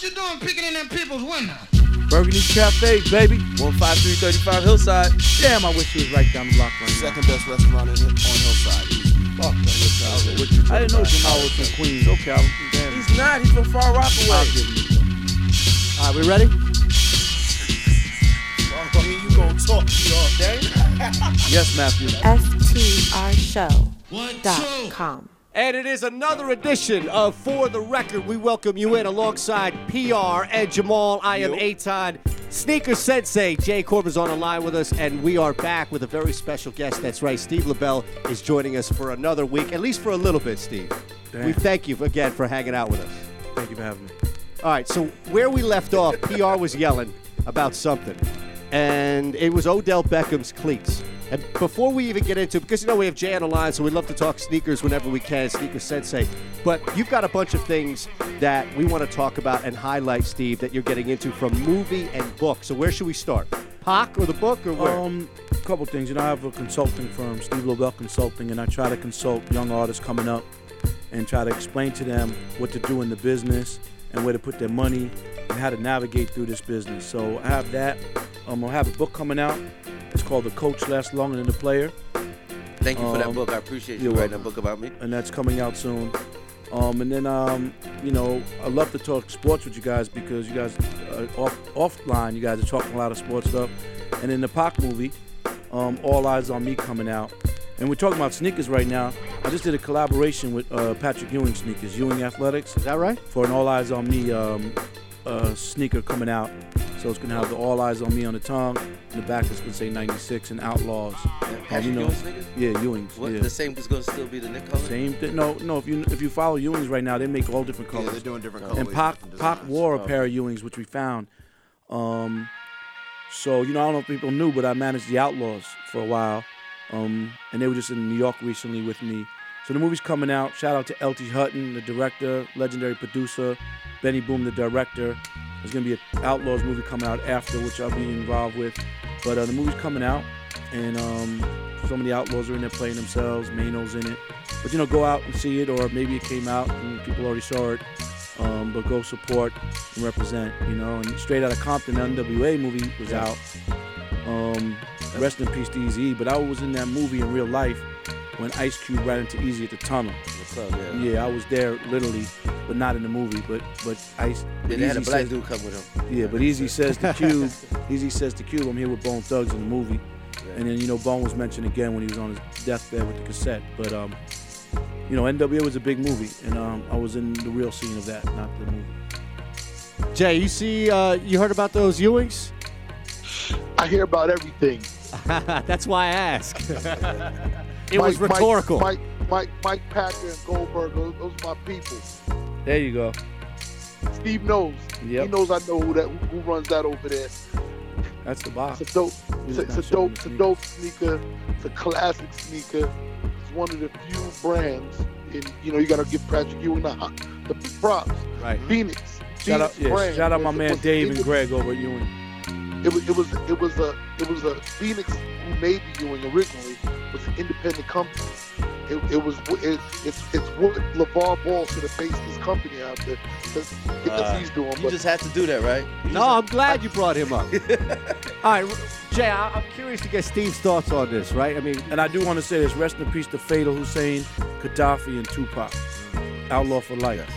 What you doing picking in them people's window? Burgundy Cafe, baby. 15335 Hillside. Damn, I wish he was right down the block right now. Second best restaurant in, on Hillside. Fuck that. I didn't know Jamal was from Queens. Okay, I'm, damn. He's not. He's from Far I'll Rockaway. give him. All right, we ready? Me and you gonna talk to y'all, dang. Yes, Matthew. FTRShow.com. And it is another edition of For the Record. We welcome you in alongside PR and Jamal. I am Aton. Sneaker Sensei, Jay Corbin's on the line with us, and we are back with a very special guest. That's right, Steve Lobel is joining us for another week, at least for a little bit, Steve. Damn. We thank you again for hanging out with us. Thank you for having me. All right, so where we left off, PR was yelling about something, and it was Odell Beckham's cleats. And before we even get into it, because you know we have Jay on the line, so we love to talk sneakers whenever we can, Sneaker Sensei. But you've got a bunch of things that we want to talk about and highlight, Steve, that you're getting into from movie and book. So where should we start? Pac or the book or where? Um, a couple things. You know, I have a consulting firm, Steve Lobel Consulting, and I try to consult young artists coming up and try to explain to them what to do in the business and where to put their money and how to navigate through this business. So I have that. Um, I'll have a book coming out. It's called The Coach Lasts Longer Than the Player. Thank you for that Um, book. I appreciate you writing that welcome. book about me. and that's coming out soon. Um, and then, um, you know, I love to talk sports with you guys because you guys, uh, off offline, you guys are talking a lot of sports stuff. And in the Pac movie, um, All Eyes on Me coming out. And we're talking about sneakers right now. I just did a collaboration with uh, Patrick Ewing sneakers, Ewing Athletics, is that right? for an All Eyes on Me um, uh, sneaker coming out. So it's gonna have the All Eyes on Me on the tongue. In the back, it's gonna say 96 and Outlaws. Patrick you know- Ewing sneakers? Yeah, Ewing's. What? yeah. The same is going to still be the Knick color? Same thing. No, no. If you if you follow Ewings right now, they make all different colors. Yeah, colors. they're doing different colors. and Pac different Pac wore a Oh. pair of Ewings, which we found. Um, so you know, I don't know if people knew, but I managed the Outlaws for a while, um, and they were just in New York recently with me. So the movie's coming out. Shout out to L.T. Hutton, the director, legendary producer, Benny Boom, the director. There's gonna be an Outlaws movie coming out after, which I'll be involved with. But uh, the movie's coming out, and um, some of the Outlaws are in there playing themselves. Mano's in it. But you know, go out and see it, or maybe it came out and people already saw it. Um, but go support and represent, you know. And straight out of Compton, the NWA movie was out. Um, rest in peace to Eazy. But I was in that movie in real life when Ice Cube ran into Eazy at the tunnel. The club, yeah. Yeah, I was there literally, but not in the movie. But but Ice. Yeah, they had a Eazy black says- dude come with him. yeah, but Eazy says to Cube, Eazy says to Cube, I'm here with Bone Thugs in the movie. And then, you know, Bone was mentioned again when he was on his deathbed with the cassette. But, um, you know, NWA was a big movie, and um, I was in the real scene of that, not the movie. Jay, you see, uh, you heard about those Ewings? I hear about everything. That's why I ask. it was Mike- Mike- rhetorical. Mike, Mike, Mike, Packer and Goldberg, those, those are my people. There you go. Steve knows. Yep. He knows I know who that who runs that over there. That's the box. It's a dope. It's a, it's a dope. It's a dope sneaker. It's a classic sneaker. It's one of the few brands. In you know, you got to give Patrick Ewing the hot- the props. right. Phoenix. Shout out, yeah, brand shout out my man Dave and Greg over at Ewing. It was it was it was a it was a Phoenix who made the Ewing originally was an independent company. It, it was it, it's it's what LeVar Ball should have based his company out to, to get Uh, he's doing. You But just had to do that, right? You No, just I'm glad you brought him up. All right, Jay, I- I'm curious to get Steve's thoughts on this, right? I mean, And I do want to say this rest in peace to Fatal Hussein, Kadafi, and Tupac. Outlaw for life.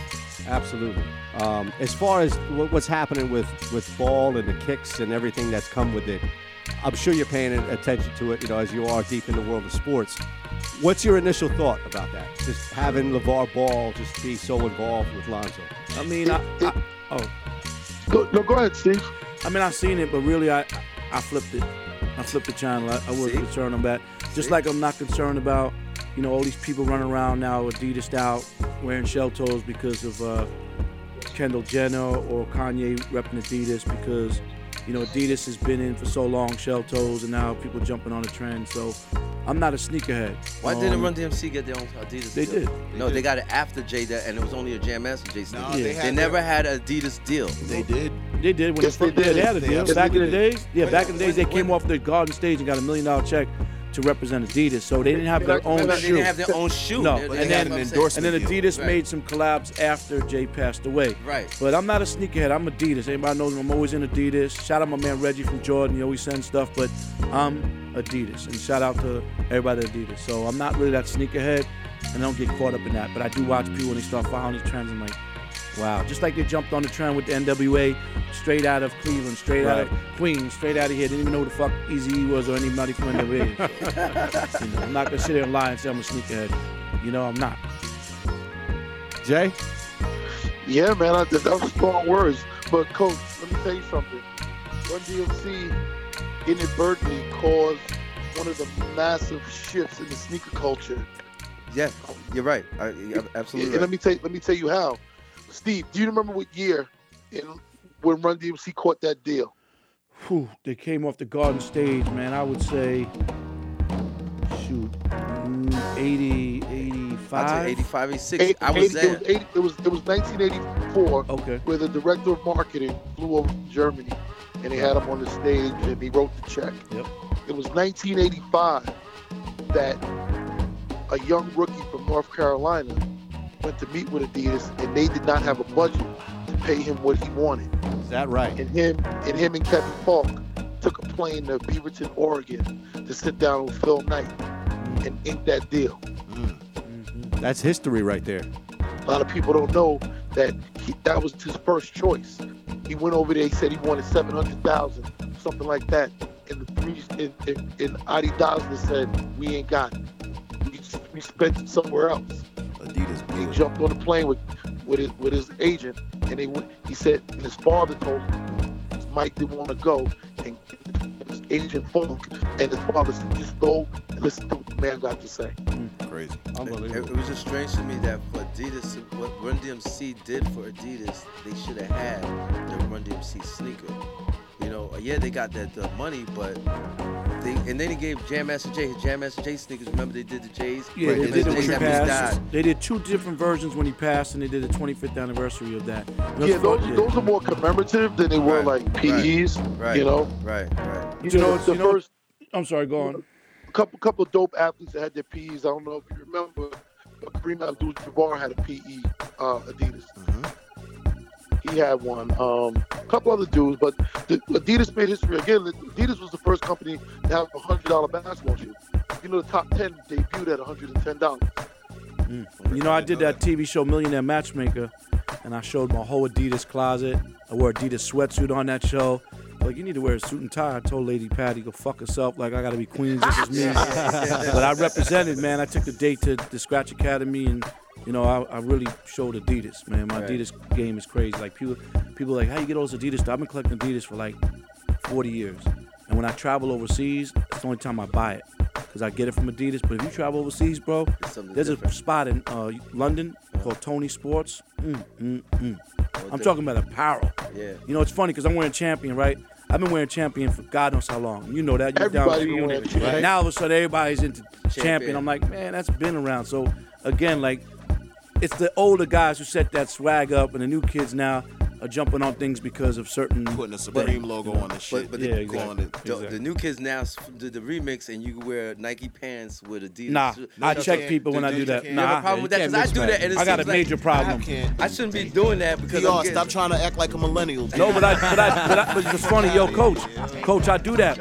Absolutely. Um, as far as what's happening with, with ball and the kicks and everything that's come with it, I'm sure you're paying attention to it, you know, as you are deep in the world of sports. What's your initial thought about that? Just having LeVar Ball just be so involved with Lonzo. I mean, I, I, oh, go, no, go ahead, Steve. I mean, I've seen it, but really, I, I flipped it. I flipped the channel. I, I wasn't See? concerned about. Just See? like I'm not concerned about, you know, all these people running around now Adidas out wearing shell toes because of uh, Kendall Jenner or Kanye repping Adidas because, you know, Adidas has been in for so long, shell toes, and now people jumping on the trend. So, I'm not a sneakerhead. Why didn't Um, Run DMC get their own Adidas? They deal? did. no, they got it after Jay, that, and it was only a Jam Master Jay sneaker. No, they they, had never their- had an Adidas deal. They did. They did when Yes, they, they yeah, did. they had a deal. absolutely Back in the days, yeah, When- back in the days, they when- came off the garden stage and got a million dollar check to represent Adidas. So they didn't have their own I- They shoe. didn't have their own shoe. No, They- and then- and an endorsement And then deal. Adidas Right. made some collabs after Jay passed away. Right. But I'm not a sneakerhead. I'm Adidas. Anybody knows me. I'm always in Adidas. Shout out my man Reggie from Jordan. He always sends stuff, but I'm Adidas. And shout out to everybody at Adidas. So I'm not really that sneakerhead, and I don't get caught up in that. But I do watch people when they start following these trends. I'm like, wow. Just like they jumped on the trend with the NWA, straight out of Cleveland, straight out of Queens, straight out of here. Didn't even know who the fuck Eazy was or anybody from NWA. you know, I'm not gonna sit there and lie and say I'm a sneakerhead. You know, I'm not. Jay? Yeah, man, I, that was strong words. But coach, let me tell you something. Run DMC inadvertently caused one of the massive shifts in the sneaker culture. Yeah, you're right. I, absolutely. And let me tell let me tell you how. Steve, do you remember what year in when Run DMC caught that deal? Whew, they came off the garden stage, man. I would say, shoot, mm, 80, I'd 85. say 85, 86. Eight- I was 80 there. It was, 80, it was it was 1984, Okay. where the director of marketing flew over to Germany, and they had him on the stage, and he wrote the check. Yep. It was 1985 that a young rookie from North Carolina went to meet with Adidas, and they did not have a budget to pay him what he wanted. Is that right? And him and him and Kevin Falk took a plane to Beaverton, Oregon, to sit down with Phil Knight mm. and ink that deal. Mm. Mm-hmm. That's history right there. A lot of people don't know that he, that was his first choice. He went over there. He said he wanted seven hundred thousand, something like that. And the three, and, and, and Adi Dassler said, "We ain't got it. We, we spent it somewhere else." Adidas He jumped on the plane with with his with his agent, and they went. He said, and his father told him Mike didn't want to go, and his agent Funk and his father said, "Just go and listen to what the man got to say." Mm, crazy. It, it was just strange to me that for Adidas, what Run DMC did for Adidas, they should have had the Run DMC sneaker. You know, yeah, they got that the money, but they and then he gave Jam Master Jay his Jam Master Jay sneakers. Remember they did the Jays? Yeah, Right, they the did it when Jays he passed. They did two different versions when he passed, and they did the 25th anniversary of that. It Yeah, those, yeah. those are more commemorative than they were Right, like PEs. Right. You know, Right, right. you You know, know, the you know- first I'm sorry, go on. couple couple of dope athletes that had their PEs. I don't know if you remember, but Kareem Abdul-Jabbar had a PE uh, Adidas. He had one. Um, a couple other dudes, but the, Adidas made history again. Adidas was the first company to have a hundred dollar basketball shoe. You know, the top ten debuted at one hundred and ten dollars. Mm. You know, I did that TV show Millionaire Matchmaker, and I showed my whole Adidas closet. I wore Adidas sweatsuit on that show. Like, you need to wear a suit and tie. I told Lady Patty, go fuck herself. Like, I gotta be Queens. This is me. but I represented, man. I took the date to the Scratch Academy, and you know, I, I really showed Adidas, man. My Right. Adidas game is crazy. Like, people, people are like, how you get all this Adidas stuff? I've been collecting Adidas for like 40 years. And when I travel overseas, it's the only time I buy it. Because I get it from Adidas. But if you travel overseas, bro, there's a spot in uh, London called Tony Sports. Mm, mm, mm. I'm different. talking about apparel. Yeah. You know, it's funny because I'm wearing Champion, right? I've been wearing Champion for God knows how long. You know that. You're down Everybody with you. wearing Champion. Now all of a sudden everybody's into Champion. Champion. I'm like, man, that's been around. So again, like, it's the older guys who set that swag up, and the new kids now are jumping on things because of certain. Putting a Supreme logo on the shit. but Yeah, the- exactly. calling it- The, Exactly. the new kids now s- did the remix, and you can wear Nike pants with Adidas. Nah, shoes. I check can't. people when You I do that. can't. You have Nah, a problem with that? can't Because I do that, and it I got a seems like major problem. can't. I shouldn't be doing that because I'm PR, getting- stop trying to act like a millennial. No, but I, but I, but, I, but it's funny, yo, coach, coach, I do that.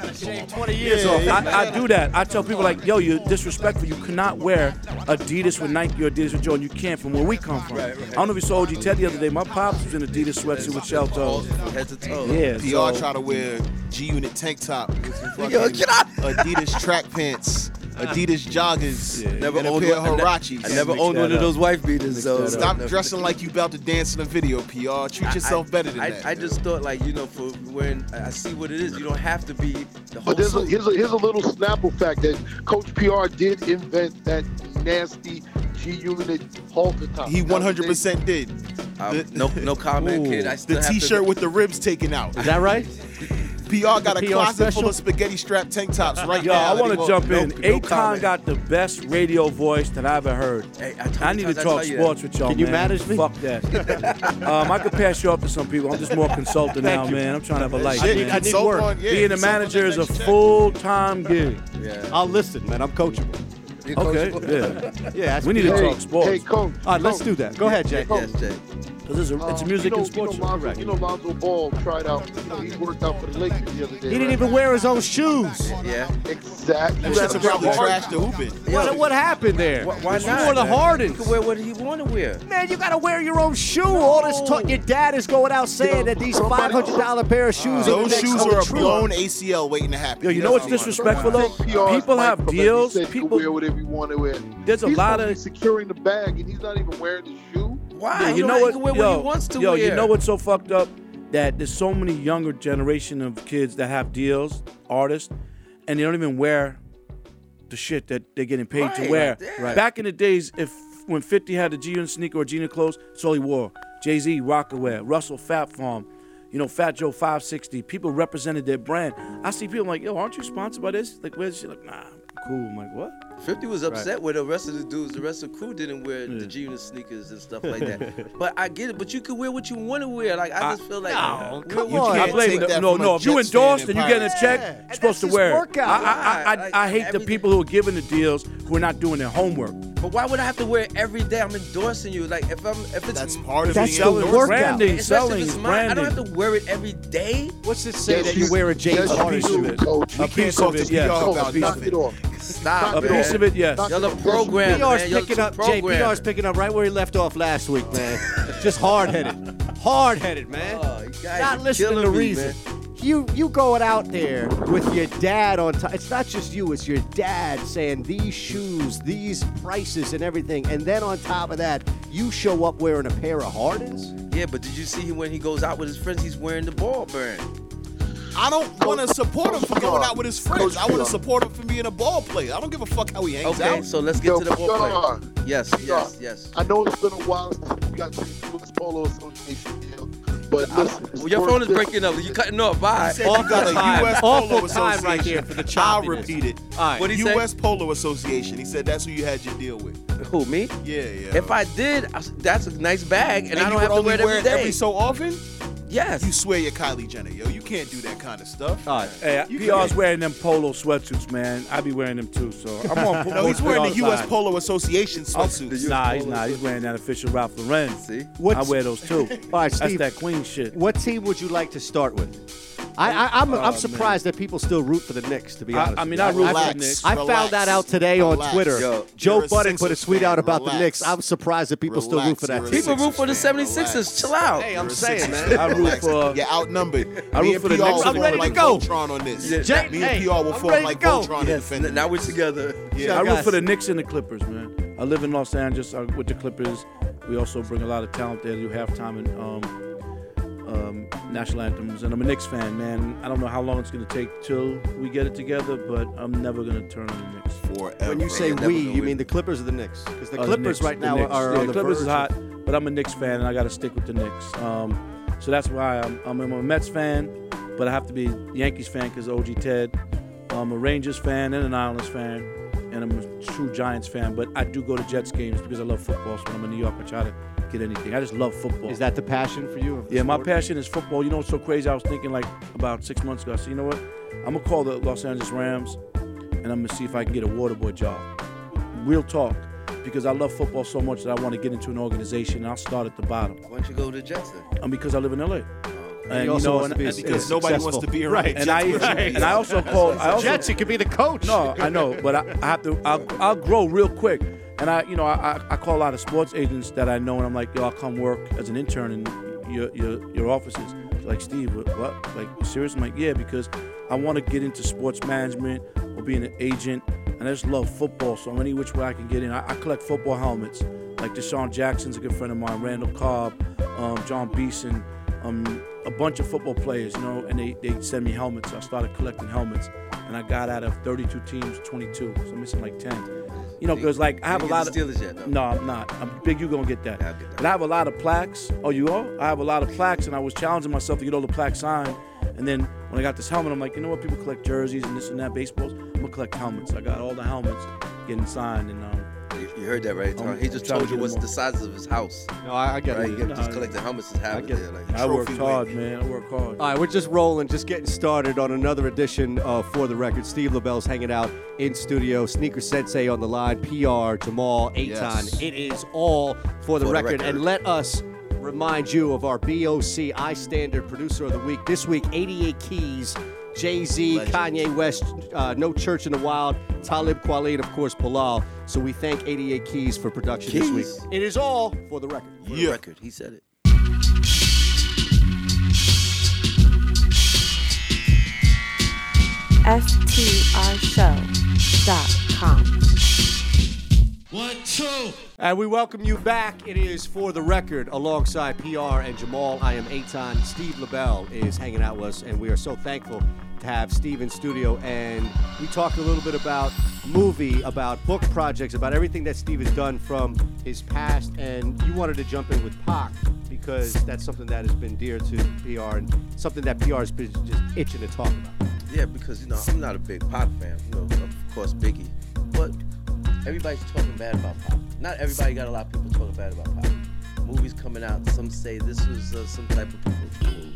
20 years off. I, I do that. I tell people like, yo, you're disrespectful. You cannot wear Adidas with Nike or Adidas with Jordan. You can't from where we come from. I don't know if you saw OG Ted the other day. My pops was in Adidas sweatsuit with shell toes. head to toe. Yeah, PR so, try to wear G Unit tank top with some fucking Yo, get out. Adidas track pants, Adidas joggers, Never and a owned pair one. of I ne- I never owned that one of those wife beaters. So that. Stop never- dressing like you about to dance in a video, PR. Treat yourself I- better than I, that. I just thought like you know for when I I see what it is, you don't have to be the whole But there's a, here's, a, here's a little Snapple fact that Coach PR did invent that nasty G Unit halter top. he 100% did. Um, the- no no comment, Ooh. kid. I still The T-shirt to, with the ribs taken out. Is that right? PR got a PR closet special? full of spaghetti strap tank tops right Yo, now. I want to jump know. in. no Akon comment. got the best radio voice that I've ever heard. Hey, I I need to talk tell you that. sports with y'all, Can you man. manage me? Fuck that. um, I could pass you up to some people. I'm just more consultant now, man. I'm trying to have a life, Shit, man. I need work. on- yeah, Being a manager is a full-time gig. Yeah. I'll listen, man. I'm coachable. You Okay, yeah. Yeah, We need to talk sports. Hey, coach. All right, let's do that. Go ahead, Jay. Yes, Jay. Because it's a, it's a um, music you know, and sports you know, Lonzo, you know Lonzo Ball tried out. You know, he worked out for the Lakers the other day. He didn't right? even wear his own shoes. Yeah. Exactly. Them You shits probably wear trash to hooping. What, what happened there? Why, why It's not? more the man? Hardens. He can wear what he want to wear. Man, you gotta wear your own shoe. All this talk, your dad is going out saying that these five hundred dollar pair of shoes are the Those next shoes are a true. blown ACL waiting to happen. Yo, you He know what's disrespectful though? PR's People have from him. He deals. said you can People, wear whatever you want to wear. there's a lot supposed to be of securing the bag, and he's not even wearing the shoe. Why? Yeah, you know he what? can wear yo, what he wants to yo, wear. you know what's so fucked up? That there's so many younger generation of kids that have deals, artists, and they don't even wear the shit that they're getting paid to Right, wear. yeah. Back in the days, if when 50 had the G Unit sneaker or Gina clothes, that's all he wore. Jay Z, Rocawear, Russell, Phat Farm, you know, Fat Joe 560. People represented their brand. I see people like, yo, aren't you sponsored by this? Like, where's shit? Like, nah, I'm cool. I'm like, what? 50 was upset where the rest of the dudes, the rest of the crew didn't wear the G Unit sneakers and stuff like that. but I get it, but you can wear what you want to wear. Like, I just feel like. no, wear come what on. I can't blame take that No, no. If you Jets fan endorsed and you getting a check, Yeah, you're supposed to wear his it. I, I, I, Like, I, I hate the everything- people who are giving the deals who are not doing their homework. But why would I have to wear it every day? I'm endorsing you. Like, if I'm, if it's That's part of That's being the outdoors. workout. branding, especially selling, if is it's mine, I don't have to wear it every day. What's it say that you you- wear a James yes, you Harden oh, piece of shoe? it. Coach. A can't piece talk of to it, yes. PR Coach, about knock nothing. it off. Stop, A man. piece of it, yes. Knock Y'all it are off. programmed, PR's man. Y'all picking too up, Jay. programmed. PR's picking up right where he left off last week, man. Just hard headed, hard headed, man. Oh, you guys not are listening to killing me, reason. man. You you going out there with your dad on top. It's not just you. It's your dad saying these shoes, these prices, and everything. And then on top of that, you show up wearing a pair of Hardens. Yeah, but did you see him when he goes out with his friends? He's wearing the ball burn. I don't want to support him for going out with his friends. I want to support him for being a ball player. I don't give a fuck how he hangs Okay, out. Okay, so let's get Yo, to the ball player. Yes, yes, yes. I know it's been a while since we got to the US Polo Association deal, but listen, Well, your phone is breaking up. You cutting off. Bye. He said you got a time. U.S. Awful Polo time Association. right there for the I'll repeat it. All right. What'd he say? U.S. Polo Association. He said that's who you had your deal with. Who me? Yeah, yeah. If I did, I s- that's a nice bag, and, and I don't would have to only wear it every day. every so often, yes. you swear you're Kylie Jenner, yo. You can't do that kind of stuff. All right. Hey, You PR's can- wearing them polo sweatsuits, man. I be wearing them too, so I'm on. No, he's wearing the U.S. side. Polo Association oh, sweatsuits. Nah, he's not. He's wearing that official Ralph Lauren. See? I What's- wear those too. All right, That's Steve. that queen shit. What team would you like to start with? I, I, I'm, I'm surprised that people still root for the Knicks. To be Oh, I- honest, I mean. I root for the Relax. Knicks. I Relax. found that out today on Relax. Twitter. Yo, Joe you're Budden put a Sixers tweet out about the Relax. Knicks. I'm surprised that people still root for that People root for the 76ers. relax. Chill out. Hey, I'm saying, man. I root for- You're outnumbered. I Me root for the PR Knicks will and the form Clippers. like I'm ready to go. Voltron on this. Yeah, Jay- Me hey, and PR will I'm form like go. Voltron and Yes, defend n- now we're together. Yeah. I root for the Knicks and the Clippers, man. I live in Los Angeles uh, with the Clippers. We also bring a lot of talent there. Do halftime and um, um, national anthems, and I'm a Knicks fan, man. I don't know how long it's gonna take till we get it together, but I'm never gonna turn on the Knicks. forever. When you say never we, you it. mean the Clippers or the Knicks? Because the Uh, Clippers Knicks, right now Knicks. are yeah, on the Clippers verge is hot, but I'm a Knicks fan, and I got to stick with the Knicks. Um, so that's why I'm, I'm a Mets fan, but I have to be a Yankees fan because OG Ted. I'm a Rangers fan and an Islanders fan, and I'm a true Giants fan. But I do go to Jets games because I love football. So when I'm in New York, I try to get anything. I just love football. Is that the passion for you? of the Yeah, my passion is football. You know what's so crazy? I was thinking like about six months ago. I said, you know what? I'm gonna call the Los Angeles Rams, and I'm gonna see if I can get a water boy job. Real talk, because I love football so much that I want to get into an organization. and I'll start at the bottom, Why don't you go to the Jets then? and because I live in LA. Oh. And he also you know, wants and, be, and because nobody successful. wants to be around Right. and I Jets, but you- and I also call I also Jets, you could be the coach. no, I know, but I, I have to. I'll, I'll grow real quick, and I, you know, I, I, call a lot of sports agents that I know, and I'm like, yo, I'll come work as an intern in your your, your offices. They're like Steve, what? Like you serious? I'm like, yeah, because I want to get into sports management or being an agent, and I just love football. So any which way I can get in, I, I collect football helmets. Like DeSean Jackson's a good friend of mine, Randall Cobb, um, John Beeson, um, a bunch of football players, you know, and they, they send me helmets. So I started collecting helmets, and I got out of 32 teams, 22. So I'm missing like 10. You know, because like I have a lot of. Steelers yet, though? No, I'm not. I'm big. You gonna get that? Yeah, I'll get that. But I have a lot of plaques. Oh, you are? I have a lot of plaques, and I was challenging myself to get all the plaques signed. And then when I got this helmet, I'm like, you know what? People collect jerseys and this and that, baseballs. I'm gonna collect helmets. I got all the helmets getting signed, and um, You- You heard that right, Tom? I'm He just told you what's the size of his house. No, I, I get Right? it. You Nah, just collect the helmets and have I it there. Like, I worked hard, weight. man. I work hard. All right, we're just rolling, just getting started on another edition of For the Record. Steve Lobel's hanging out in studio. Sneaker Sensei on the line. PR, Jamal, Aton. Yes. It is all for the, For the record. record. And let us remind you of our BOC I Standard Producer of the Week. This week, 88 Keys, Jay Z, Kanye West, uh, No Church in the Wild, Talib Kweli, and of course, Bilal. So we thank 88 Keys for production this week. It is all for the record. For the record, he said it. FTRshow.com. One, two. And we welcome you back. It is for the record alongside PR and Jamal. I am Aton. Steve Lobel is hanging out with us, and we are so thankful to have Steve in studio. And we talked a little bit about movie, about book projects, about everything that Steve has done from his past. And you wanted to jump in with Pac because that's something that has been dear to PR and something that PR has been just itching to talk about. Yeah, because you know I'm not a big Pac fan. You know, of course Biggie, but everybody's talking bad about pop. Not everybody got a lot of people talking bad about pop. Movies coming out, some say this was uh, some type of people move.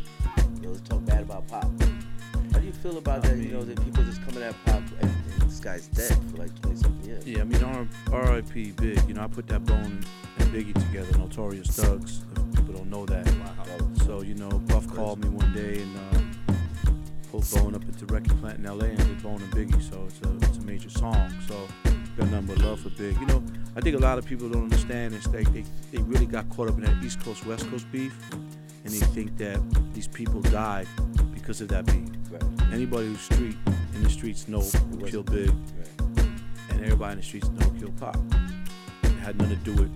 You know, talk bad about pop. How do you feel about that? You know, that people just coming at pop and, and this guy's dead for like 20 something years. Yeah, I mean, R.I.P. Big. You know, I put that bone and Biggie together, Notorious Thugs. If people don't know that. So you know, Puff called me one day and uh, pulled Bone up at the record plant in L.A. and did Bone and Biggie. So it's a it's a major song. So got nothing but love for Big. You know, I think a lot of people don't understand this. They they, they really got caught up in that East Coast West Coast beef, and they think that these people died because of that beef. Right. Anybody who's street in the streets know who killed Big Right. and everybody in the streets know who killed Pop. It had nothing to do with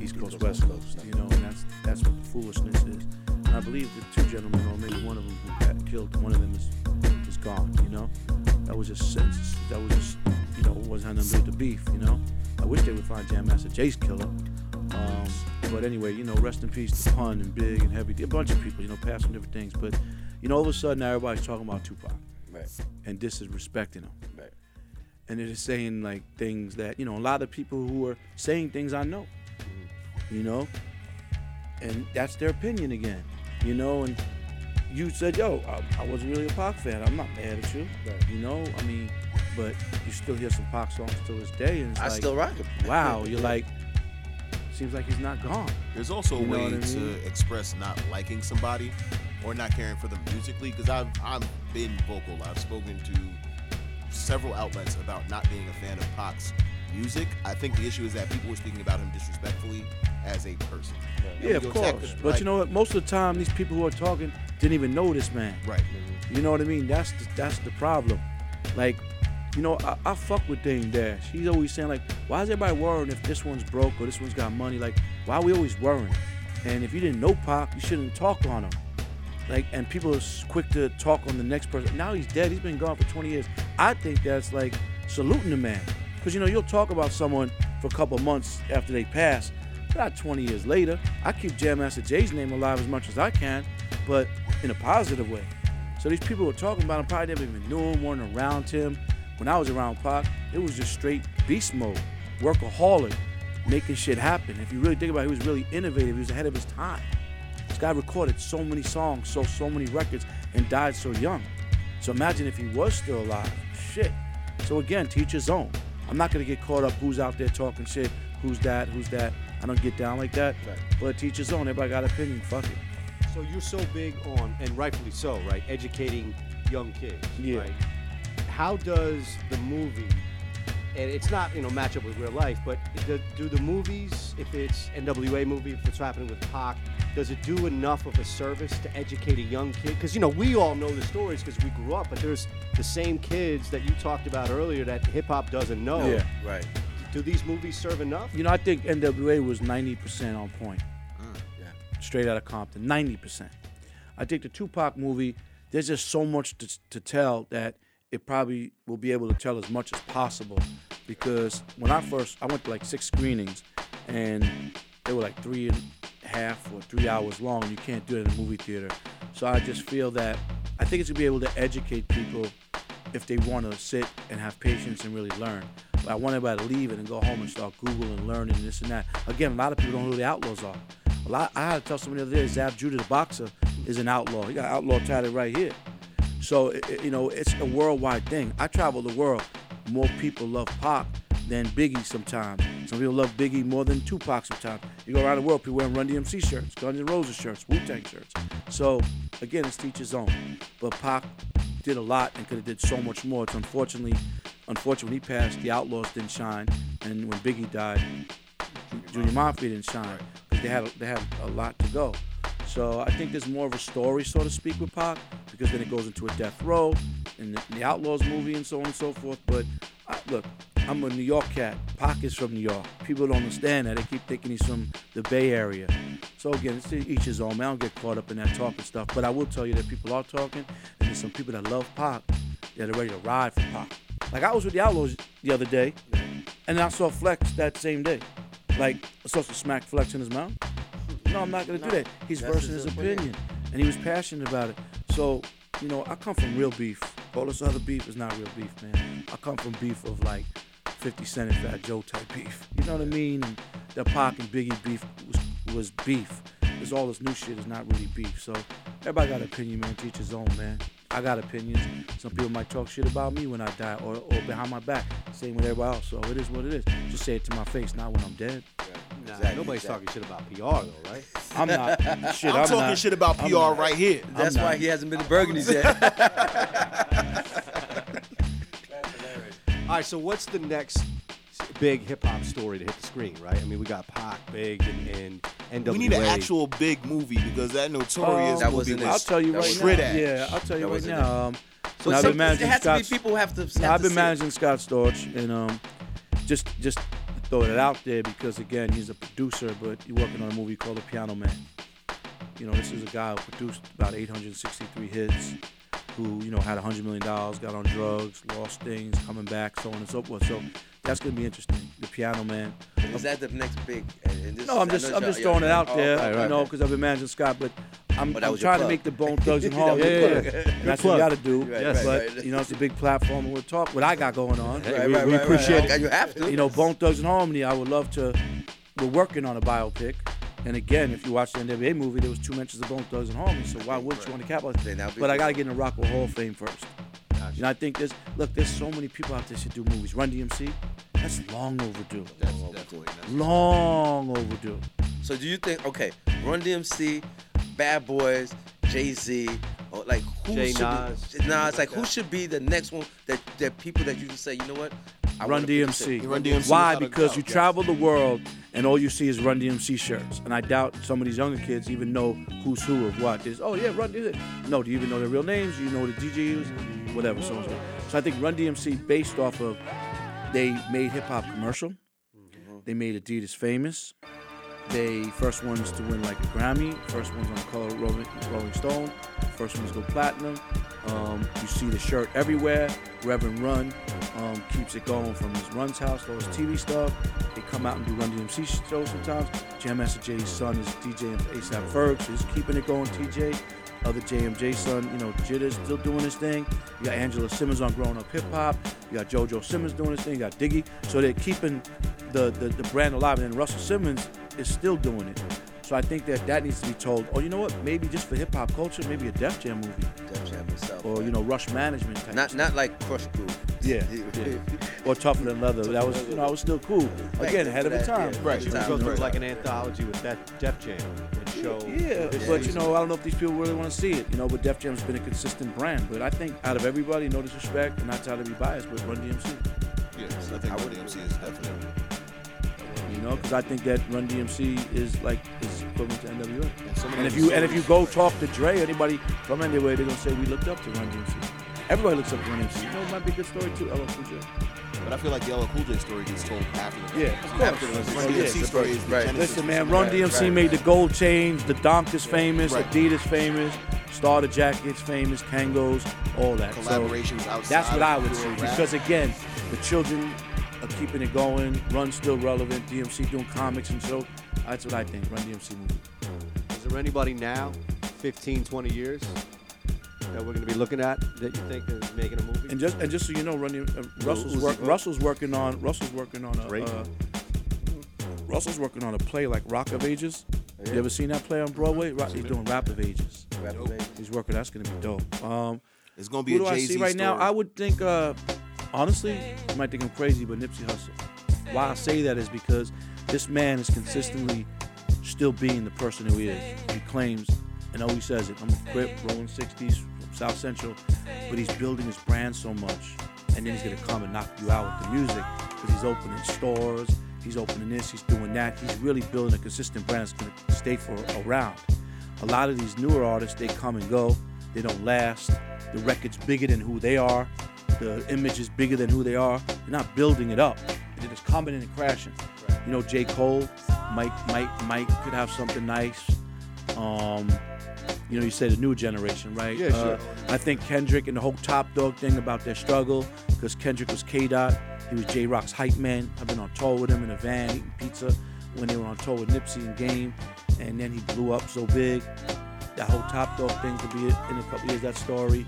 East Coast, West Coast, you know, and that's that's what the foolishness is. And I believe the two gentlemen, or maybe one of them who got killed, one of them is is gone, you know. That was just sense. That was just, you know, wasn't had nothing to do with the beef, you know. I wish they would find Jam Master Jay's killer. Um, but anyway, you know, rest in peace to Pun and Big and Heavy, a bunch of people, you know, passing different things. But you know, all of a sudden, now everybody's talking about Tupac Right. and disrespecting him Right. and it is saying like things that you know a lot of people who are saying things I know, you know, and that's their opinion again, you know. And you said, "Yo, I, I wasn't really a Pac fan. I'm not mad at you, you know. I mean, but you still hear some Pac songs to this day, and it's I like, still rock him. wow, you're like, seems like he's not gone. There's also a You know way what I to express not liking somebody or not caring for them musically. Because I've I've been vocal. I've spoken to several outlets about not being a fan of Pac's music. I think the issue is that people were speaking about him disrespectfully as a person. And Yeah, of course. But like- you know what? Most of the time, these people who are talking didn't even know this man. right? You know what I mean? That's the, that's the problem. Like, you know, I, I fuck with Dame Dash. He's always saying like, why is everybody worrying if this one's broke or this one's got money? Like, why are we always worrying? And if you didn't know Pop, you shouldn't talk on him. Like, and people are quick to talk on the next person. Now he's dead. He's been gone for 20 years. I think that's like saluting the man. Because, you know, you'll talk about someone for a couple months after they pass, not 20 years later. I keep Jam Master Jay's name alive as much as I can, but in a positive way. So these people were talking about him probably never even knew him, weren't around him. When I was around Pac, it was just straight beast mode, workaholic, making shit happen. If you really think about it, he was really innovative. He was ahead of his time. This guy recorded so many songs, so so many records, and died so young. So imagine if he was still alive. Shit. So again, teach his own. I'm not gonna get caught up who's out there talking shit, who's that, who's that. I don't get down like that. Right. But teach his own. Everybody got opinion. Fuck it. So you're so big on, and rightfully so, right? Educating young kids. Yeah. Right? How does the movie, and it's not you know match up with real life, but do, do the movies, if it's NWA movie, if it's happening with Pac, does it do enough of a service to educate a young kid? Because you know we all know the stories because we grew up, but there's the same kids that you talked about earlier that hip hop doesn't know. Yeah. Right. Do these movies serve enough? You know, I think NWA was 90% on point. Mm, yeah. Straight out of Compton, 90%. I think the Tupac movie, there's just so much to, to tell that it probably will be able to tell as much as possible. Because when I first, I went to like six screenings, and they were like three and a half or three hours long. You can't do it in a movie theater. So I just feel that I think it's gonna be able to educate people if they want to sit and have patience and really learn. But I want everybody to leave it and go home and start Googling and learning this and that. Again, a lot of people don't know who the outlaws are. A lot, I had to tell somebody the other day, Zab Judah, the boxer, is an outlaw. He got outlaw tatted right here. So, you know, it's a worldwide thing. I travel the world. More people love Pac than Biggie sometimes. Some people love Biggie more than Tupac sometimes. You go around the world, people wearing Run DMC shirts, Guns N' Roses shirts, Wu Tang shirts. So, again, it's teach his own. But Pac did a lot and could have did so much more. It's unfortunately, unfortunately, when he passed, the Outlaws didn't shine, and when Biggie died, Junior Mafia didn't shine because they had they had a lot to go. So I think there's more of a story, so to speak, with Pac because then it goes into a death row in the, the Outlaws movie and so on and so forth. But I, look, I'm a New York cat. Pac is from New York. People don't understand that. They keep thinking he's from the Bay Area. So again, it's each his own. Man, I don't get caught up in that talking stuff. But I will tell you that people are talking, and there's some people that love Pac that are ready to ride for Pac. Like I was with the Outlaws the other day, and I saw Flex that same day. Like I saw some smack Flex in his mouth. No, I'm not gonna do that. He's his his opinion. opinion, and he was passionate about it. So, you know, I come from real beef. All this other beef is not real beef, man. I come from beef of like 50 Cent and Fat Joe type beef. You know what I mean? And the Pac and Biggie beef was, was beef. Because all this new shit is not really beef. So everybody got an opinion, man. Teach his own, man. I got opinions. Some people might talk shit about me when I die or, or behind my back. Same with everybody else. So it is what it is. Just say it to my face, not when I'm dead. Nah, Exactly, nobody's exactly. talking shit about PR though, right? I'm not. shit, I'm, I'm, talking not. shit about PR not. right here. That's why he hasn't been to Burgundy's yet. All right, so what's the next big hip hop story to hit the screen, right? I mean, we got Pac, Big, and, and NWA. We need an actual big movie because that notorious That movie wasn't was I'll tell you right now. Shred Ash. Yeah, I'll tell you That right now. Um, So I've some- been managing it has to be Scott's- people who have to. have I've to been it. managing Scott Storch, and um, just just throw it out there because again, he's a producer, but he's working on a movie called The Piano Man. You know, this is a guy who produced about 863 hits, who you know had 100 million dollars, got on drugs, lost things, coming back, so on and so forth. So that's gonna be interesting. The Piano Man. Is that the next big? And, and this, No, I'm just I'm just throwing it out oh, there, okay, you okay. know, because I've been managing Scott, but I'm, But I'm was trying to make the Bone Thugs and That was Harmony. Yeah, yeah, And that's what you got to do. Right, but right, right. you know, it's a big platform, and we'll talk what I got going on. Hey, Right, we, right, we right, appreciate right. it. You have to. You know, Bone Thugs and Harmony. I would love to. We're working on a biopic, and again, if you watch the NWA movie, there was two mentions of Bone Thugs and Harmony. So why wouldn't you want to capitalize? Then that'll be But I got to get in the Rock and Roll Hall of Fame first. You know, I think there's look, there's so many people out there should do movies. Run DMC, that's long overdue. That's definitely that's- Long overdue. So do you think? Okay, Run DMC, Bad Boys, Jay Z, or like who Jay should Nas. be? Nas, like who should be the next one that that people that you can say, you know what? I Run DMC. Run DMC Why? Because you travel the world and all you see is Run DMC shirts. And I doubt some of these younger kids even know who's who of what. There's, oh yeah, Run DMC. No, do you even know their real names? Do you know the DJ is? Whatever. So, on so. so I think Run DMC, based off of, they made hip hop commercial. Mm-hmm. They made Adidas famous. They first ones to win like a Grammy. First ones on Color Rolling, Rolling Stone. First ones go platinum. Um, you see the shirt everywhere. Reverend Run um, keeps it going from his Run's house his TV stuff. They come out and do Run DMC shows sometimes. Jam Master Jay's son is DJ ASAP Ferg, so he's keeping it going. TJ, other JMJ son, you know, Jitter's still doing his thing. You got Angela Simmons on Growing Up Hip Hop. You got JoJo Simmons doing his thing. You got Diggy. So they're keeping the, the, the brand alive. And then Russell Simmons is still doing it. So I think that that needs to be told. Oh, you know what? Maybe just for hip hop culture, maybe a Def Jam movie, Def Jam himself. or you know, Rush Management type. not not like Krush Groove. Yeah, yeah. or Tougher Than Leather. That was, you know, I was still cool. Again, ahead of the time. Right. You Time. go through like an anthology with that Def Jam and show. Yeah, but you know, I don't know if these people really want to see it. You know, but Def Jam's been a consistent brand. But I think out of everybody, no disrespect, and not trying to be biased, but Run DMC. Yes, I think Run DMC is definitely. You know, because I think that Run DMC is like is equivalent to NWA. And, some And if you and if you go talk to Dre, anybody from NWA, they're gonna say we looked up to Run DMC. Everybody looks up to Run DMC. You know, it might be a good story too. LL Cool J. But I feel like the LL Cool J story gets told after the Yeah, of course. After the- Run DMC yeah. story is the Right. genesis Listen, man, Run of that. DMC right, made right. the gold chains, the Donkers famous, Right. Adidas famous, Starter jackets famous, Kangols, all that. So collaborations outside. that's what of I would pure see. rap. Because again, the children are keeping it going. Run still relevant. DMC doing comics and so That's what I think. Run DMC movie. Is there anybody now, 15, 20 years, that we're going to be looking at that you think is making a movie? And just and just so you know, Running, uh, Russell's Uzi work, Russell's working on Russell's working on a uh, Russell's working on a play like Rock of Ages. You ever seen that play on Broadway? Rock, he's doing Rap of Ages. Rapper baby. He's working. That's gonna be dope. Um, It's gonna be who a do I Jay Z see right now? I would think, uh, honestly, you might think I'm crazy, but Nipsey Hussle. Why I say that is because this man is consistently still being the person who he is. He claims, and always says it. I'm a Crip, rolling 60s from South Central, but he's building his brand so much, and then he's gonna come and knock you out with the music because he's opening stores, he's opening this, he's doing that. He's really building a consistent brand that's gonna stay for around. A lot of these newer artists, they come and go, they don't last. The record's bigger than who they are. The image is bigger than who they are. They're not building it up. They're just coming in and crashing. You know, J. Cole, Mike, Mike, Mike could have something nice. Um, you know, you say the new generation, right? Yeah, sure. Uh, I think Kendrick and the whole Top Dawg thing about their struggle, because Kendrick was K Dot, he was Jay Rock's hype man. I've been on tour with him in a van eating pizza when they were on tour with Nipsey and Game, and then he blew up so big. That whole Top Dawg thing could be in a couple years. That story.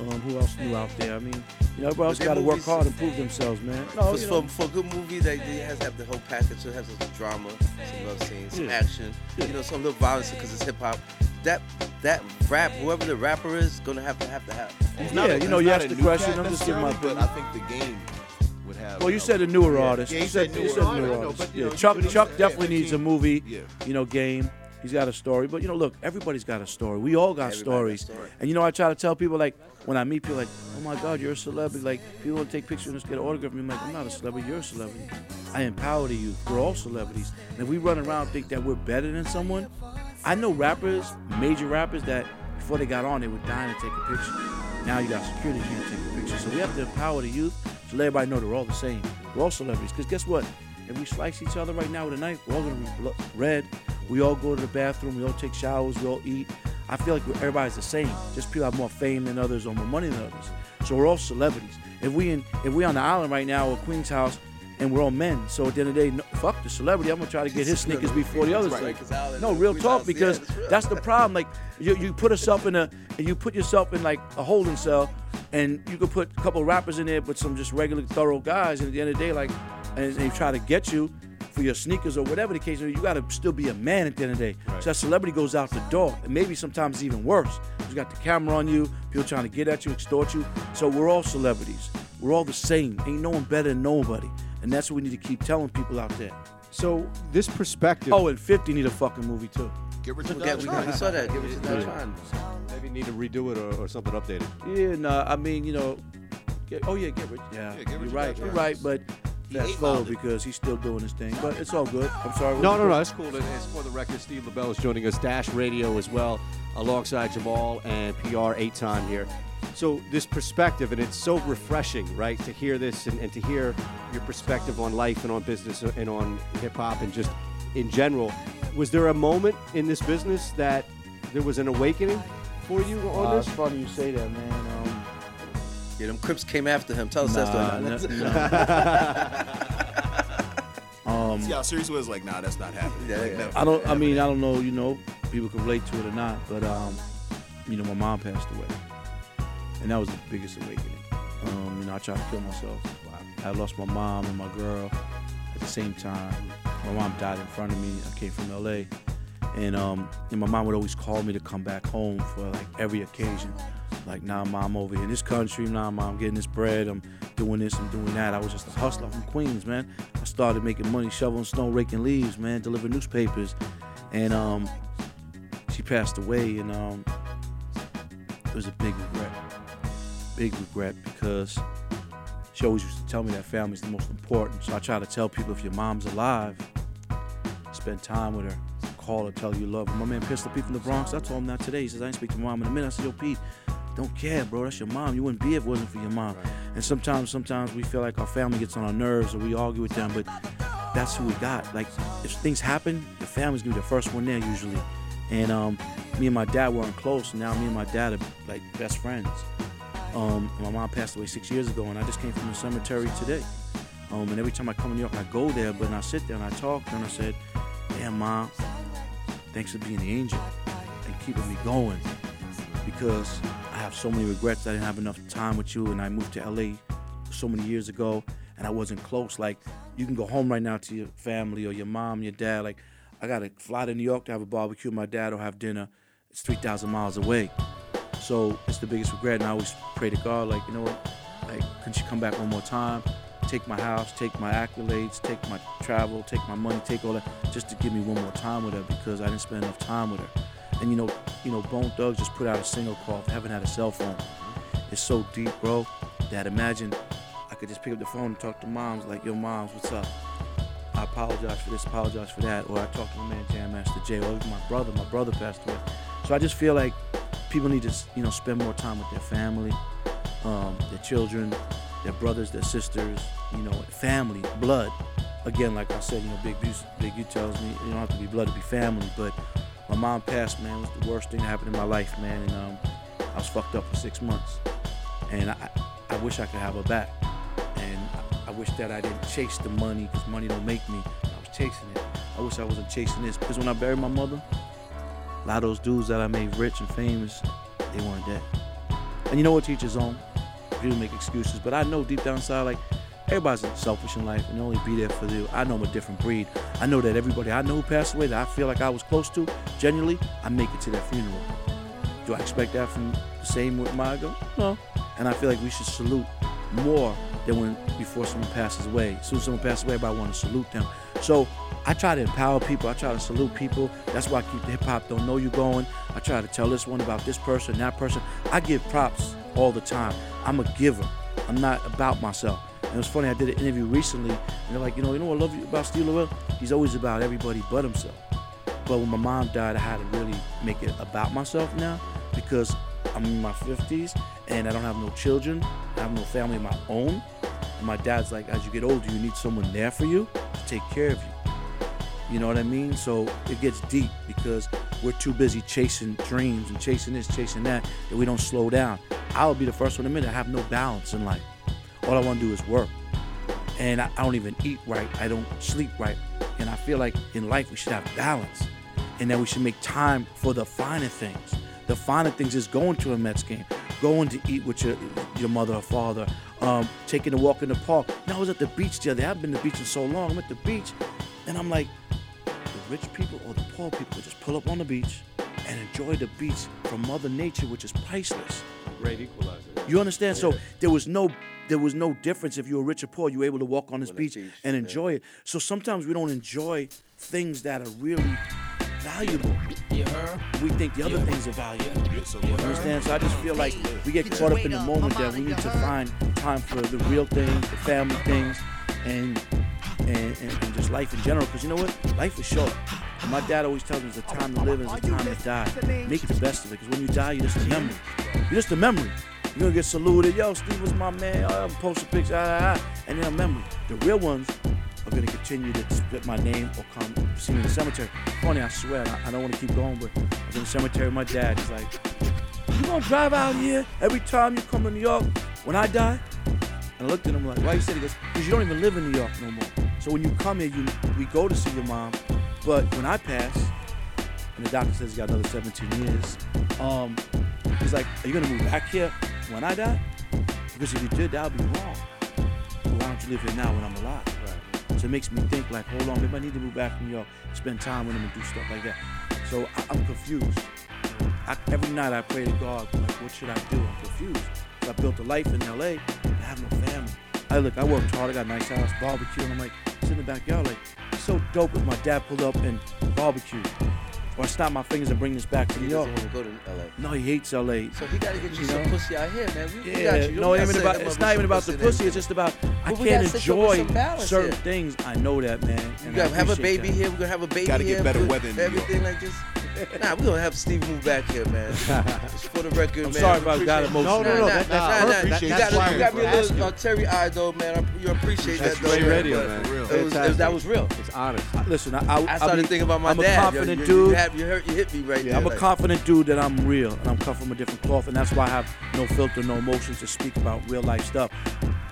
Um, who else new out there? I mean, you know, everybody else got to work hard and prove themselves, man. No, For, you know, for, for a good movie, they, it has to have the whole package. It has some drama, some love scenes, some Yeah. action, Yeah. you know, some little violence because it's hip hop. That that rap, whoever the rapper is, gonna have to have to have. He's Yeah, not you know, he's you not asked the new question, I'm just giving my necessarily, But I think the game would have. Well, you a- said a newer artist. Yeah, you he said, said you newer said artist. newer I know, artist. but, you yeah, know, Chuck Chuck definitely needs a movie. Yeah. You know, game. He's got a story, but you know, look, everybody's got a story. We all got Everybody stories. a story. And you know, I try to tell people like when I meet people, like, oh my God, you're a celebrity. Like people want to take pictures and just get an autograph. I'm like, I'm not a celebrity. You're a celebrity. I empower the youth. We're all celebrities. And if we run around and think that we're better than someone, I know rappers, major rappers that before they got on, they were dying to take a picture. Now you got security here to take a picture. So we have to empower the youth to let everybody know they're all the same. We're all celebrities. Because guess what? If we slice each other right now with a knife, we're all gonna be blo- red. We all go to the bathroom. We all take showers. We all eat. I feel like everybody's the same. Just people have more fame than others or more money than others. So we're all celebrities. If we in, if we on the island right now or Queen's house, and we're all men. So at the end of the day, no, fuck the celebrity. I'm gonna try to get his sneakers before the others. Right, No, real talk house, yeah, because that's that's the problem. Like you, you put yourself in a, you put yourself in like a holding cell, and you could put a couple of rappers in there, but some just regular thorough guys. And at the end of the day, like, and they try to get you for your sneakers or whatever the case. may be, You got to still be a man at the end of the day. So that celebrity goes out the door, and maybe sometimes even worse. You got the camera on you, people trying to get at you, extort you. So we're all celebrities. We're all the same. Ain't no one better than nobody. And that's what we need to keep telling people out there. So this perspective. Oh, and 50 need a fucking movie too. Get rich or Yeah, die we, trying. we saw that. Give it to Yeah. Trying. maybe need to redo it or, or something updated. Yeah, no, I mean, you know, get, oh yeah, get rich. Yeah, Yeah, Get you're right, you're right, but He fast ate forward Wilder. because he's still doing his thing. But it's all good. I'm sorry. what No, no, no, that's cool. And it's for the record. Steve Lobel is joining us, Dash Radio as well, alongside Jamal and PR Aton here. So this perspective, and it's so refreshing, right, to hear this and, and to hear your perspective on life and on business and on hip hop and just in general. Was there a moment in this business that there was an awakening for you on Uh, this? it's funny you say that, man. Um, Yeah, them Crips came after him. Tell us that nah, story. nah, um, See how serious it was? Like, nah, that's not happening. Yeah, Like, yeah. never, I don't. I mean, I don't know. You know, people can relate to it or not, but um, you know, my mom passed away, and that was the biggest awakening. Um, you know, I tried to kill myself. I lost my mom and my girl at the same time. My mom died in front of me. I came from LA, and um, and my mom would always call me to come back home for like every occasion. Like, nah, mom, over here in this country. Nah, mom, getting this bread. I'm doing this. I'm doing that. I was just a hustler from Queens, man. I started making money, shoveling snow, raking leaves, man, delivering newspapers, and um, she passed away, and um, it was a big regret. Big regret because she always used to tell me that family's the most important. So I try to tell people if your mom's alive, spend time with her, call her, tell you love her. My man Pistol Pete from the Bronx, I told him that today. He says, I ain't speak to my mom in a minute. I said, Yo, Pete, don't care, bro. That's your mom. You wouldn't be if it wasn't for your mom. And sometimes, sometimes we feel like our family gets on our nerves or we argue with them, but that's who we got. Like, if things happen, the family's gonna be the first one there usually. And um, me and my dad weren't close. Now me and my dad are like best friends. Um, my mom passed away six years ago, and I just came from the cemetery today. Um, and every time I come to New York, I go there, but I sit there and I talk, and I said, "Damn, mom, thanks for being the angel and keeping me going, because I have so many regrets. I didn't have enough time with you, and I moved to LA so many years ago, and I wasn't close. Like, you can go home right now to your family or your mom, your dad. Like, I gotta fly to New York to have a barbecue with my dad or have dinner. It's 3,000 miles away. So it's the biggest regret, and I always pray to God, like, you know what, like, can she come back one more time? Take my house, take my accolades, take my travel, take my money, take all that, just to give me one more time with her because I didn't spend enough time with her. And you know, you know, Bone Thugs just put out a single called "Haven't Had a Cell Phone." It's so deep, bro, that imagine I could just pick up the phone and talk to moms like, "Yo, moms, what's up?" I apologize for this, apologize for that, or I talk to my man Jam Master Jay, or my brother. My brother passed away, so I just feel like people need to, you know, spend more time with their family, um, their children, their brothers, their sisters, you know, family, blood. Again, like I said, you know, Big Big U tells me you don't have to be blood to be family, but my mom passed, man, it was the worst thing that happened in my life, man, and um, I was fucked up for six months, and I, I wish I could have her back, and I, I wish that I didn't chase the money because money don't make me. I was chasing it. I wish I wasn't chasing this because when I buried my mother, a lot of those dudes that I made rich and famous, they weren't dead. And you know what, teachers own. People make excuses, but I know deep down inside, like everybody's selfish in life and only be there for you. I know I'm a different breed. I know that everybody I know who passed away that I feel like I was close to, genuinely, I make it to their funeral. Do I expect that from the same with my go? No. And I feel like we should salute more than when before someone passes away. As soon as someone passes away, everybody want to salute them. So I try to empower people. I try to salute people. That's why I keep the hip hop don't know you going. I try to tell this one about this person, that person. I give props all the time. I'm a giver. I'm not about myself. And it was funny. I did an interview recently, and they're like, you know, you know what I love about Steve Lobel? He's always about everybody but himself. But when my mom died, I had to really make it about myself now because I'm in my 50s and I don't have no children. I have no family of my own. And my dad's like, as you get older, you need someone there for you to take care of you. You know what I mean? So it gets deep because we're too busy chasing dreams and chasing this, chasing that, that we don't slow down. I'll be the first one to admit I have no balance in life. All I want to do is work. And I, I don't even eat right. I don't sleep right. And I feel like in life we should have balance. And that we should make time for the finer things. The finer things is going to a Mets game, going to eat with your your mother or father, um, taking a walk in the park. Know, I was at the beach the other day. I haven't been to the beach in so long. I'm at the beach, and I'm like, the rich people or the poor people just pull up on the beach and enjoy the beach from Mother Nature, which is priceless. Great equalizer. You understand? So there was no there was no difference if you were rich or poor. You were able to walk on this beach beach, and yeah. enjoy it. So sometimes we don't enjoy things that are really valuable. We think the other things are valuable. You understand? So I just feel like we get caught up in the moment that we need to find time for the real things, the family things, and and, and, and just life in general. Because you know what? Life is short. And my dad always tells me there's a time to live and there's a time to die. Make the best of it. Because when you die, you're just a memory. You're just a memory. You're gonna get saluted. Yo, Steve was my man. Oh, I'm posting pictures. Ah, ah, ah. And then memory. The real ones are gonna continue to spit my name or come see me in the cemetery. Funny, I swear, I, I don't want to keep going, but I was in the cemetery with my dad. He's like, "You gonna drive out here every time you come to New York when I die?" And I looked at him like, "Why you said?" He goes, "Because you don't even live in New York no more. So when you come here, you we go to see your mom, but when I pass, and the doctor says you got another 17 years, um, he's like, are you gonna move back here when I die? Because if you did, that would be wrong. So why don't you live here now when I'm alive? So it makes me think like, hold on, maybe I need to move back to New York, spend time with him and do stuff like that. So I, I'm confused. I, every night I pray to God, like, what should I do? I'm confused. 'Cause I built a life in LA, I have no family. I look, I worked hard, I got a nice house, barbecue, and I'm like, sit in the backyard, like, it's so dope if my dad pulled up and barbecued. Or I snap my fingers and bring this back to He New York. doesn't want to go to LA. No, he hates LA. So he got to get you You some know? pussy out here, man. We, we got you. You no, don't it about, it's not even about the pussy. and It's just about I can't gotta set you up with enjoy certain here. things. I know that, man. You and I gotta have a baby that. here. We're gonna have a baby Gotta get here. better weather in New York. Everything like this. Nah, we're gonna have Steve move back here, man. Just for the record, I'm man. sorry we if I got appreciate- emotional. No, no, no, Nah, that- nah, that's nah, nah, perfect. You That's got, why you got me a we're little asking. uh, Terry eyed though, man. I, you appreciate That's that, though, great man, radio, but man. For real. It was, it was, that Fantastic. was real. It's honest. Listen, I, I, I started be- thinking about my I'm dad. a Yo, confident you, dude. You, have, you, hurt, you hit me right Yeah, there. I'm a like- confident dude that I'm real and I'm cut from a different cloth, and that's why I have no filter, no emotions to speak about real life stuff.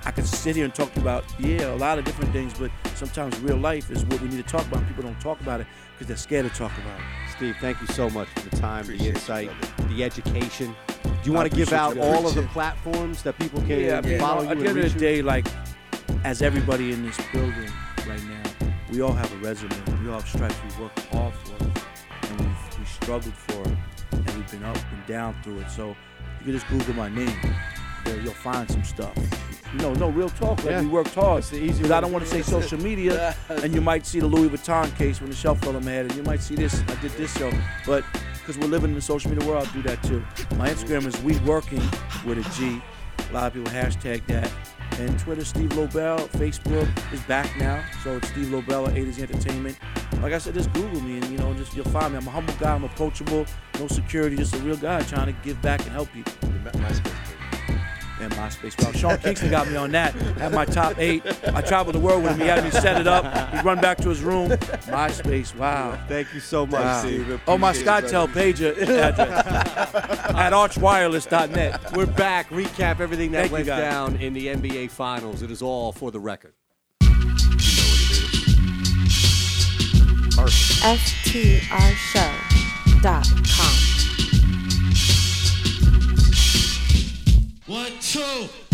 I can sit here and talk about yeah a lot of different things, but sometimes real life is what we need to talk about. People don't talk about it because they're scared to talk about it. Steve, thank you so much for the time, Appreciate the you, insight, the education. Do you want to give out you all of the platforms that people can Yeah, I mean, follow at you the and end of the day, like, as everybody in this building right now, we all have a resume. We all have stripes we worked hard for, and we've we struggled for it, and we've been up and down through it. So you can just Google my name, there you'll find some stuff. You know, no, real talk. Like Yeah. we worked hard. Because I don't want to say social media, and you might see the Louis Vuitton case when the shelf fell on my head, and you might see this. I did this show, but because we're living in the social media world, I'll do that too. My Instagram is we working with a G. A lot of people hashtag that. And Twitter, Steve Lobel. Facebook is back now, so it's Steve Lobel at A to Z Entertainment. Like I said, just Google me, and you know, just you'll find me. I'm a humble guy. I'm approachable. No security, just a real guy trying to give back and help people and MySpace. Well, Sean Kingston got me on that. Had my top eight. I traveled the world with him. He had me set it up. He'd run back to his room. MySpace. Wow. Thank you so much, wow. Steve. Oh, my SkyTel pager address at archwireless.net. We're back. Recap everything that Thank went down in the NBA Finals. It is all for the record. FTRShow.com. What? Show!